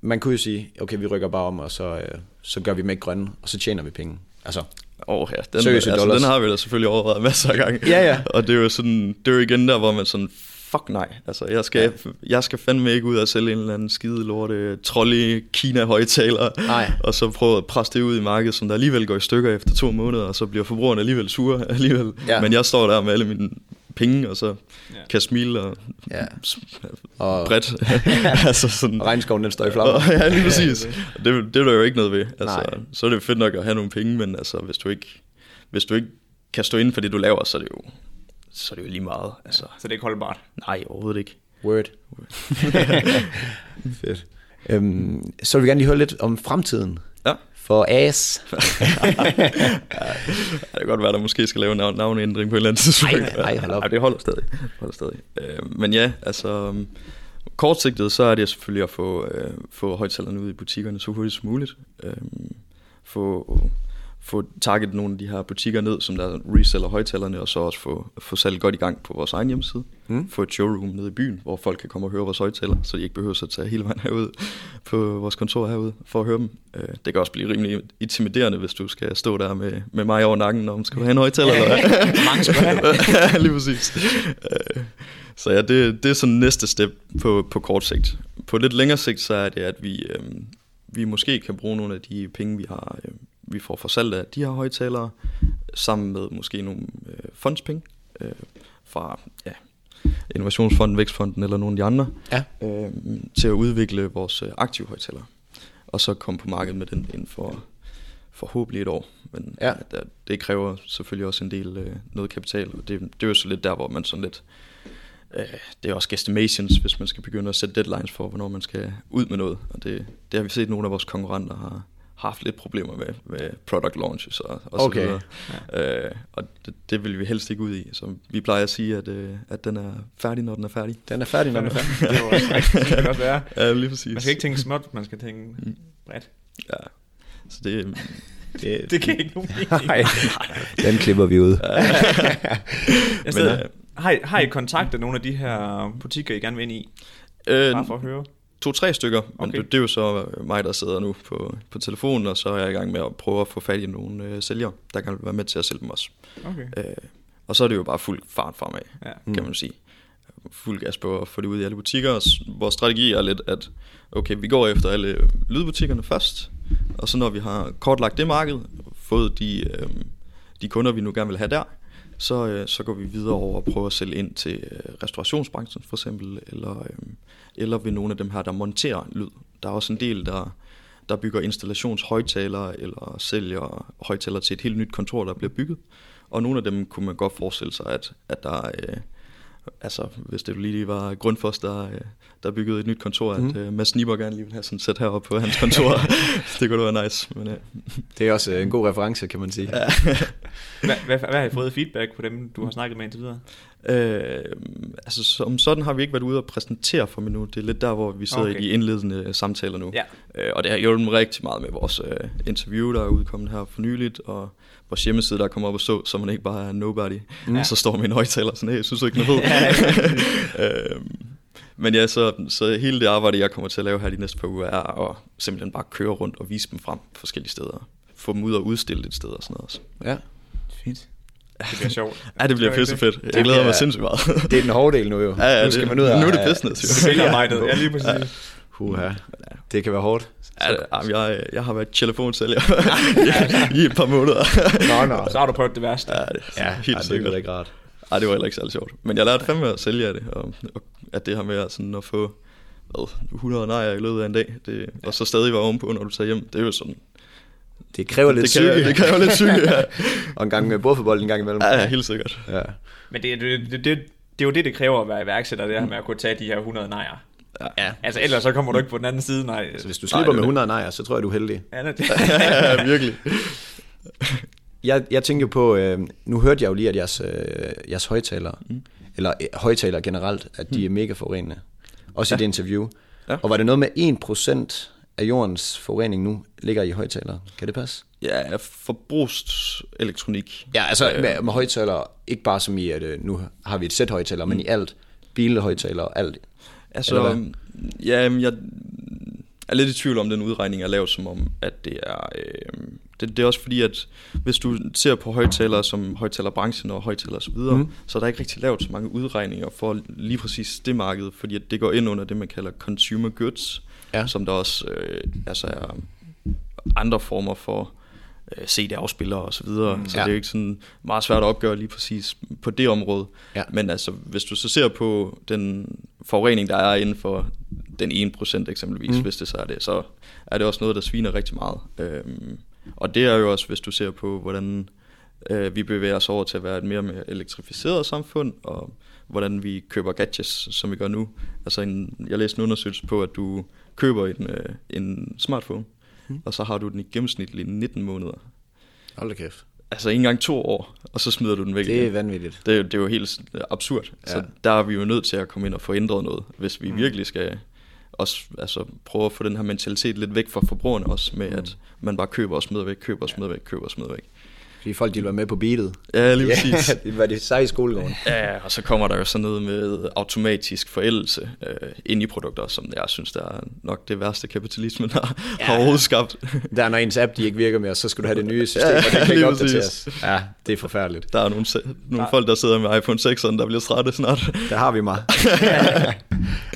man kunne jo sige, okay, vi rykker bare om, og så, øh, så gør vi dem ikke grønne, og så tjener vi penge. Altså, oh, ja, den, altså, den har vi da selvfølgelig overvejet masser af gange. Ja, ja. Og det er jo sådan, det er jo igen der, hvor man sådan, fuck nej. Altså, jeg skal, ja. jeg skal fandme ikke ud og sælge en eller anden skide lorte trolley Kina højtaler, nej. og så prøve at presse det ud i markedet, som der alligevel går i stykker efter to måneder, og så bliver forbrugerne alligevel sure alligevel. Ja. Men jeg står der med alle mine penge, og så ja. kan smile og, ja. og bredt. altså sådan, og regnskoven den står i flammer. ja, lige præcis. Ja, det, det er der jo ikke noget ved. Altså, så er det fedt nok at have nogle penge, men altså, hvis du ikke, hvis du ikke kan stå inden for det, du laver, så er det jo, så er det jo lige meget. Altså. Ja, så det er ikke holdbart? Nej, overhovedet ikke. Word. Word. Fedt. Øhm, så vil vi gerne lige høre lidt om fremtiden. For ja, det kan godt være, der måske skal lave en navneændring på et eller andet tidspunkt. Nej, nej, hold op. Ja, det holder stadig. Holder stadig. Øh, men ja, altså... Kortsigtet, så er det selvfølgelig at få, øh, få højtalerne ud i butikkerne så hurtigt som muligt. Øh, få få target nogle af de her butikker ned, som der reseller højtalerne, og så også få, få salget godt i gang på vores egen hjemmeside. Mm. Få et showroom nede i byen, hvor folk kan komme og høre vores højtaler, så de ikke behøver at tage hele vejen herud på vores kontor herude for at høre dem. Øh, det kan også blive rimelig intimiderende, hvis du skal stå der med, med mig over nakken, om skal du have en højtaler? Ja, eller hvad? Mange skal ja, lige præcis. Øh, så ja, det, det er sådan næste step på, på kort sigt. På lidt længere sigt, så er det, at vi, øh, vi måske kan bruge nogle af de penge, vi har øh, vi får for salg af de her højtalere, sammen med måske nogle øh, fondspenge øh, fra ja, Innovationsfonden, Vækstfonden eller nogle af de andre, ja. øh, til at udvikle vores øh, aktive højtalere. Og så komme på markedet med den inden for forhåbentlig et år. Men ja. det, det kræver selvfølgelig også en del øh, noget kapital, og det, det er jo så lidt der, hvor man sådan lidt... Øh, det er også guestimations, hvis man skal begynde at sætte deadlines for, hvornår man skal ud med noget. Og det, det har vi set, nogle af vores konkurrenter har, haft lidt problemer med, med product launches og, og okay. så videre. Ja. Øh, og det, det vil vi helst ikke ud i. Så vi plejer at sige, at, øh, at den er færdig, når den er færdig. Den er færdig, når den er færdig. det, også, kan godt være. Ja, lige præcis. Man skal ikke tænke småt, man skal tænke mm. bredt. Ja, så det... Det, det kan ikke nogen. Nej, den klipper vi ud. Men, øh, har, I, har I kontaktet nogle af de her butikker, I gerne vil ind i? Øh, Bare for at høre to-tre stykker, men okay. det, det er jo så mig, der sidder nu på, på telefonen, og så er jeg i gang med at prøve at få fat i nogle øh, sælgere, der kan være med til at sælge dem også. Okay. Øh, og så er det jo bare fuld fart fremad, ja. kan man sige. Fuld gas på at få det ud i alle butikker. Og vores strategi er lidt, at okay, vi går efter alle lydbutikkerne først, og så når vi har kortlagt det marked, fået de, øh, de kunder, vi nu gerne vil have der, så, øh, så går vi videre over og prøver at sælge ind til øh, restaurationsbranchen for eksempel, eller, øh, eller ved nogle af dem her, der monterer lyd. Der er også en del, der, der bygger installationshøjtalere eller sælger højtalere til et helt nyt kontor, der bliver bygget. Og nogle af dem kunne man godt forestille sig, at, at der øh, altså hvis det lige var Grundfos, der, øh, der byggede et nyt kontor, mm. at uh, Mads Niebuhr gerne lige vil have sådan sæt heroppe på hans kontor. det kunne være nice. Men, uh. Det er også en god reference, kan man sige. Ja. hvad, hvad, hvad har I fået feedback på dem, du har snakket med indtil videre? Øh, altså som sådan har vi ikke været ude og præsentere for endnu. Det er lidt der, hvor vi sidder okay. i de indledende samtaler nu. Ja. Øh, og det har hjulpet mig rigtig meget med vores øh, interview, der er udkommet her for nyligt, og vores hjemmeside, der kommer op og så, så man ikke bare er nobody. Mm. Så står man i en højtaler sådan, hey, jeg synes ikke noget øh, men ja, så, så hele det arbejde, jeg kommer til at lave her de næste par uger, er at simpelthen bare køre rundt og vise dem frem forskellige steder. Få dem ud og udstille et sted og sådan noget også. Ja, fint. Det bliver sjovt. Ja, det bliver pisse fedt. Jeg glæder mig sindssygt meget. det er den hårde del nu jo. Ja, ja, nu skal man ud af, nu er det business. Jo. Det er arbejdet. Ja, lige præcis. Huha. Det kan være hårdt. Ja, det- jamen, jeg, jeg har været telefonsælger i, i et par måneder. Nå, nå. Så har du prøvet det værste. Ja, det, Ja, helt det sikkert. er ikke rart. Ej, det var heller ikke særlig sjovt. Men jeg lærte fandme at sælge af det, og, og at det her med at, sådan at få hvad, 100 nejer i løbet af en dag, det, og så stadig være ovenpå, når du tager hjem, det er jo sådan... Det kræver lidt det, kan, psyke. det kræver lidt syge, ja. Og en gang med bordfodbold en gang imellem. ja, ja, helt sikkert. ja. Men det, det, det, det, det er jo det, det kræver at være iværksætter, det her med at kunne tage de her 100 nejer. ja. Altså ellers så kommer du ikke på den anden side, nej. Så hvis du Nej, slipper er med det. 100 nejer, så tror jeg, du er heldig. Ja, det, ja, ja, virkelig. Jeg, jeg tænker jo på, øh, nu hørte jeg jo lige, at jeres, øh, jeres højtalere, mm. eller øh, højtalere generelt, at de er mega forurenende. Også ja. i det interview. Ja. Og var det noget med 1% af jordens forurening nu ligger i højtalere? Kan det passe? Ja, forbrugselektronik. Ja, altså med, med højtalere, ikke bare som i, at øh, nu har vi et sæt højtalere, men i alt. Bilhøjtalere, alt. Altså, ja, men jeg er lidt i tvivl om, den udregning er lavet som om, at det er... Øh, det, det er også fordi, at hvis du ser på højtalere som højtalerbranchen og højtalere osv., mm. Så er der ikke rigtig lavet så mange udregninger for lige præcis det marked, fordi at det går ind under det, man kalder consumer goods, Ja. som der også øh, altså er andre former for øh, CD-afspillere og så videre. Mm, så ja. det er jo ikke sådan meget svært at opgøre lige præcis på det område. Ja. Men altså, hvis du så ser på den forurening, der er inden for den 1% eksempelvis, mm. hvis det så er det, så er det også noget, der sviner rigtig meget. Øhm, og det er jo også, hvis du ser på, hvordan øh, vi bevæger os over til at være et mere, mere elektrificeret samfund, og hvordan vi køber gadgets, som vi gør nu. Altså, en, jeg læste en undersøgelse på, at du køber en, øh, en smartphone, mm. og så har du den i gennemsnitlig 19 måneder. Hold da kæft. Altså ikke engang to år, og så smider du den væk Det er igen. vanvittigt. Det, er det er jo helt absurd. Ja. Så der er vi jo nødt til at komme ind og få ændret noget, hvis vi mm. virkelig skal også altså, prøve at få den her mentalitet lidt væk fra forbrugerne også, med mm. at man bare køber og smider væk, køber og smider væk, køber og smider væk. Fordi folk, de vil være med på beatet. Ja, lige præcis. Ja, det var det seje i skolegården. Ja, og så kommer der jo sådan noget med automatisk forældelse øh, ind i produkter, som jeg synes, der er nok det værste kapitalismen har, ja. har overhovedet skabt. Der er når ens app, de ikke virker mere, så skal du have det nye system, Ja, og det kan ikke præcis. opdateres. Ja, det er forfærdeligt. Der er nogle, se- nogle Der- folk, der sidder med iPhone 6'eren, der bliver trætte snart. Der har vi mig.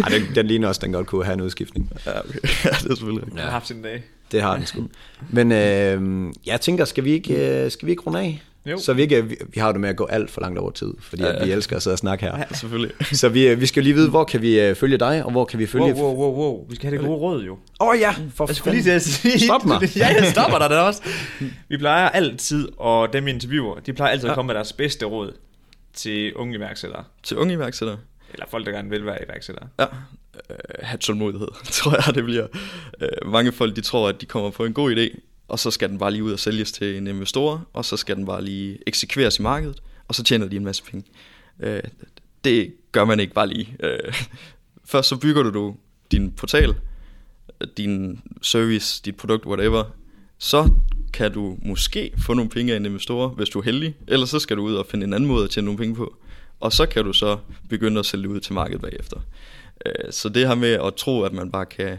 Ej, den, den ligner også, den godt kunne have en udskiftning. Ja, okay. ja det er selvfølgelig rigtigt. jeg har haft sin dag. Det har den sgu. Men øh, jeg tænker, skal vi ikke, øh, skal vi ikke runde af? Jo. Så vi, ikke, vi, vi har jo det med at gå alt for langt over tid, fordi Ja, at vi elsker at sidde og snakke her. Ja, selvfølgelig. Så vi, øh, vi skal jo lige vide, hvor kan vi øh, følge dig, og hvor kan vi følge... Wow, wow, wow, wow. Vi skal have det gode råd, jo. Åh oh, ja, for Jeg skulle lige til at sige... Stop mig. ja, jeg stopper dig da også. Vi plejer altid, og dem vi interviewer, de plejer altid at komme med deres bedste råd til unge iværksættere. Til unge iværksættere. Eller folk, der gerne vil være iværksættere. Ja, øh, have tålmodighed, tror jeg, det bliver. Øh, mange folk, de tror, at de kommer på en god idé, og så skal den bare lige ud og sælges til en investor, og så skal den bare lige eksekveres i markedet, og så tjener de en masse penge. Øh, det gør man ikke bare lige. Øh, først så bygger du din portal, din service, dit produkt, whatever, så kan du måske få nogle penge af en investor, hvis du er heldig, eller så skal du ud og finde en anden måde at tjene nogle penge på, og så kan du så begynde at sælge ud til markedet bagefter. Øh, Så det her med at tro, at man bare kan...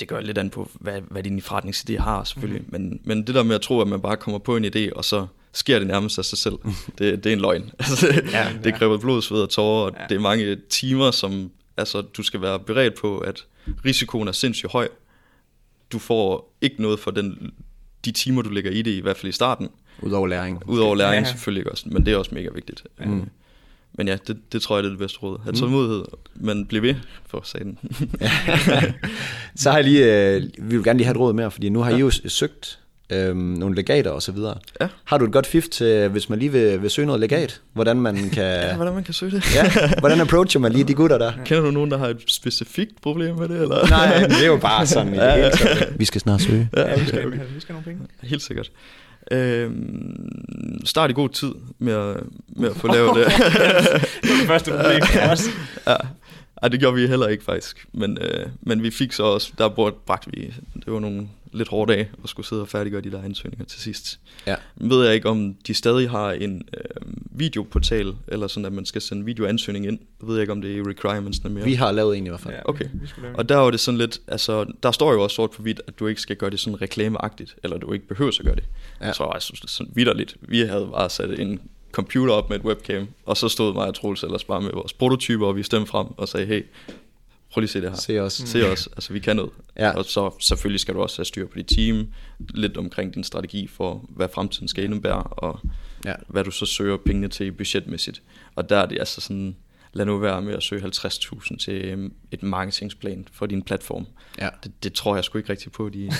Det gør lidt an på, hvad, hvad din forretningsidé har selvfølgelig, mm. men, men det der med at tro, at man bare kommer på en idé, og så sker det nærmest af sig selv, det, det er en løgn. Altså, det, Ja, kræver blod, sved og tårer, og ja. det er mange timer, som altså, du skal være beredt på, at risikoen er sindssygt høj. Du får ikke noget for den, de timer, du lægger i det, i hvert fald i starten. Udover læring. Udover læring Ja. selvfølgelig også, men det er også mega vigtigt. Mm. Men ja, det, det tror jeg, det er det bedste råd. Ha' tålmodighed, men bliv ved for sagen. Så har jeg lige, øh, vi vil gerne lige have et råd mere, fordi nu har I jo søgt øh, nogle legater og så videre. Ja. Har du et godt fif til, hvis man lige vil, vil søge noget legat, hvordan man kan... ja, hvordan man kan søge det. ja, hvordan approacher man lige de gutter der? Kender du nogen, der har et specifikt problem med det? Eller? Nej, det er jo bare sådan hele taget. Vi skal snart søge. Ja, vi skal, vi skal have nogle penge. Helt sikkert. Øhm, start i god tid med at, med at få lavet det. Det var det første problem for os. ja. Ej, det gjorde vi heller ikke faktisk. Men, øh, men vi fik så også, der bragte vi, det var nogle lidt hårde dage, at skulle sidde og færdiggøre de der ansøgninger til sidst. Ja. Ved jeg ikke, om de stadig har en øh, videoportal, eller sådan, at man skal sende videoansøgning ind. Jeg ved ikke, om det er i requirementsene mere. Vi har lavet en i hvert fald. Ja, Okay. Og der var det sådan lidt, altså, der står jo også sort på hvidt, at du ikke skal gøre det sådan reklameagtigt, eller du ikke behøver at gøre det. Ja. Jeg tror, jeg synes, det er sådan vidderligt. Vi havde bare sat en computer op med et webcam, og så stod mig og Troels ellers bare med vores prototyper, og vi stemte frem og sagde, hey, prøv lige at se det her. Se os. Se os, altså vi kan noget. Ja. Og så selvfølgelig skal du også have styr på dit team, lidt omkring din strategi for, hvad fremtiden skal indebære, og Ja. hvad du så søger pengene til budgetmæssigt. Og der er det altså sådan, lad nu være med at søge 50.000 til øhm, et marketingsplan for din platform. Ja. Det, det tror jeg sgu ikke rigtig på, de...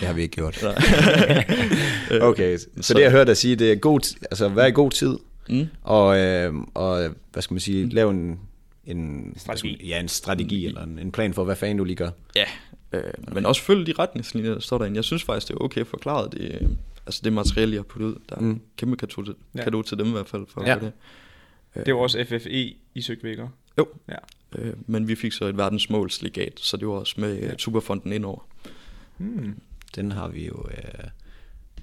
Det har vi ikke gjort. Okay, så, så- så det jeg hørte dig sige, det er god, altså vær i god tid, Mm. og, øh, og hvad skal man sige, lave en, en Strategi. skal man- Ja, en strategi eller en, en plan for, hvad fanden du lige gør. Ja, øh, men også følg de retningslinjer, der står derinde. Jeg synes faktisk, det er okay forklaret. Det, øh, altså det materiale, jeg har puttet ud, der er Mm. mm. kæmpe kado til, Ja. kado til dem i hvert fald. For Ja. ja. det. Det var også FFE, I søgte vækker. Jo, Ja. øh, men vi fik så et verdensmålslegat, så det var også med Ja. ja. Tuberfonden indover. Hmm. Den har vi jo, øh,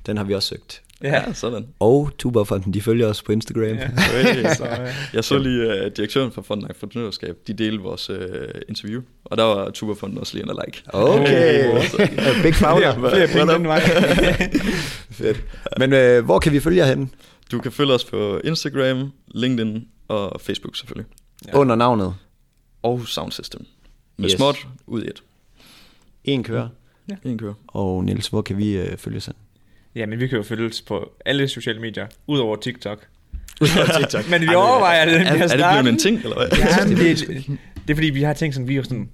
den har vi også søgt. Ja. sådan. Og Tuberfonden, de følger os på Instagram. ja. Okay, Så, øh, Jeg så lige uh, direktøren for Fonden Entreprenørskab, de delte vores uh, interview, og der var Tuberfonden også lige en like. Okay, big founder. flere, penge den vej. Fedt. Men øh, hvor kan vi følge jer henne? Du kan følge os på Instagram, LinkedIn og Facebook selvfølgelig. Ja. Under navnet. Og Sound System. Med Yes. småt ud i et. En kører. En kører. Og Niels, hvor kan vi øh, følge sig? Ja, men vi kan jo følges på alle sociale medier, udover TikTok. TikTok. Men vi overvejer det, Er, har er det blevet en ting, eller hvad? Ja, det, det er fordi, vi har tænkt sådan, vi er sådan,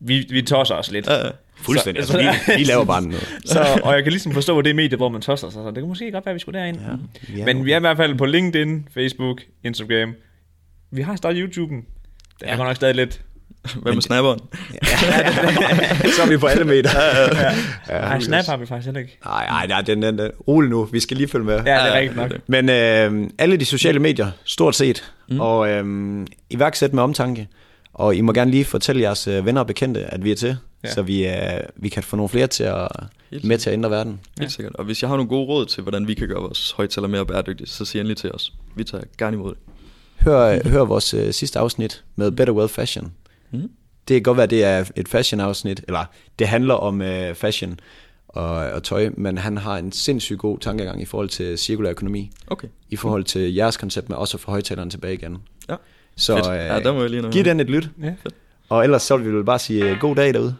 vi, vi tosser os lidt. Ja, ja. Fuldstændig. Så- Altså, vi, vi laver bare noget. Så, og jeg kan ligesom forstå, at det er medier, hvor man tosser sig, så det kan måske godt være, at vi skulle derind. Ja, vi er Men vi er i hvert fald på LinkedIn, Facebook, Instagram. Vi har startet YouTube'en. Den er Ja. godt nok stadig lidt. Hvad med snapperen? så er vi på alle meter. Ja, Nej, Snap har vi faktisk heller ikke. Nej, nej, nej, den, den, den. Rolig nu, vi skal lige følge med. Ja, det er Ja, rigtigt nok. Men øh, alle de sociale medier, stort set, mm. og øh, iværksæt med omtanke. Og I må gerne lige fortælle jeres øh, venner og bekendte, at vi er til, Ja. ja. så vi, øh, vi kan få nogle flere til at, Helt med til at ændre verden. Helt sikkert. Og hvis jeg har nogle gode råd til, hvordan vi kan gøre vores højtaler mere bæredygtige, så sig endelig til os. Vi tager gerne imod det. Hør, hør vores øh, sidste afsnit med Better Well Fashion. Mm. Det kan godt være, det er et fashion-afsnit, eller det handler om øh, fashion og, og tøj, men han har en sindssygt god tankegang i forhold til cirkulær økonomi, Okay. i forhold til jeres koncept med også at få højtaleren tilbage igen. Ja. Så øh, Ja, der må jeg lige noget. giv den et lyt, Ja. og ellers så vil vi bare sige øh, god dag derude.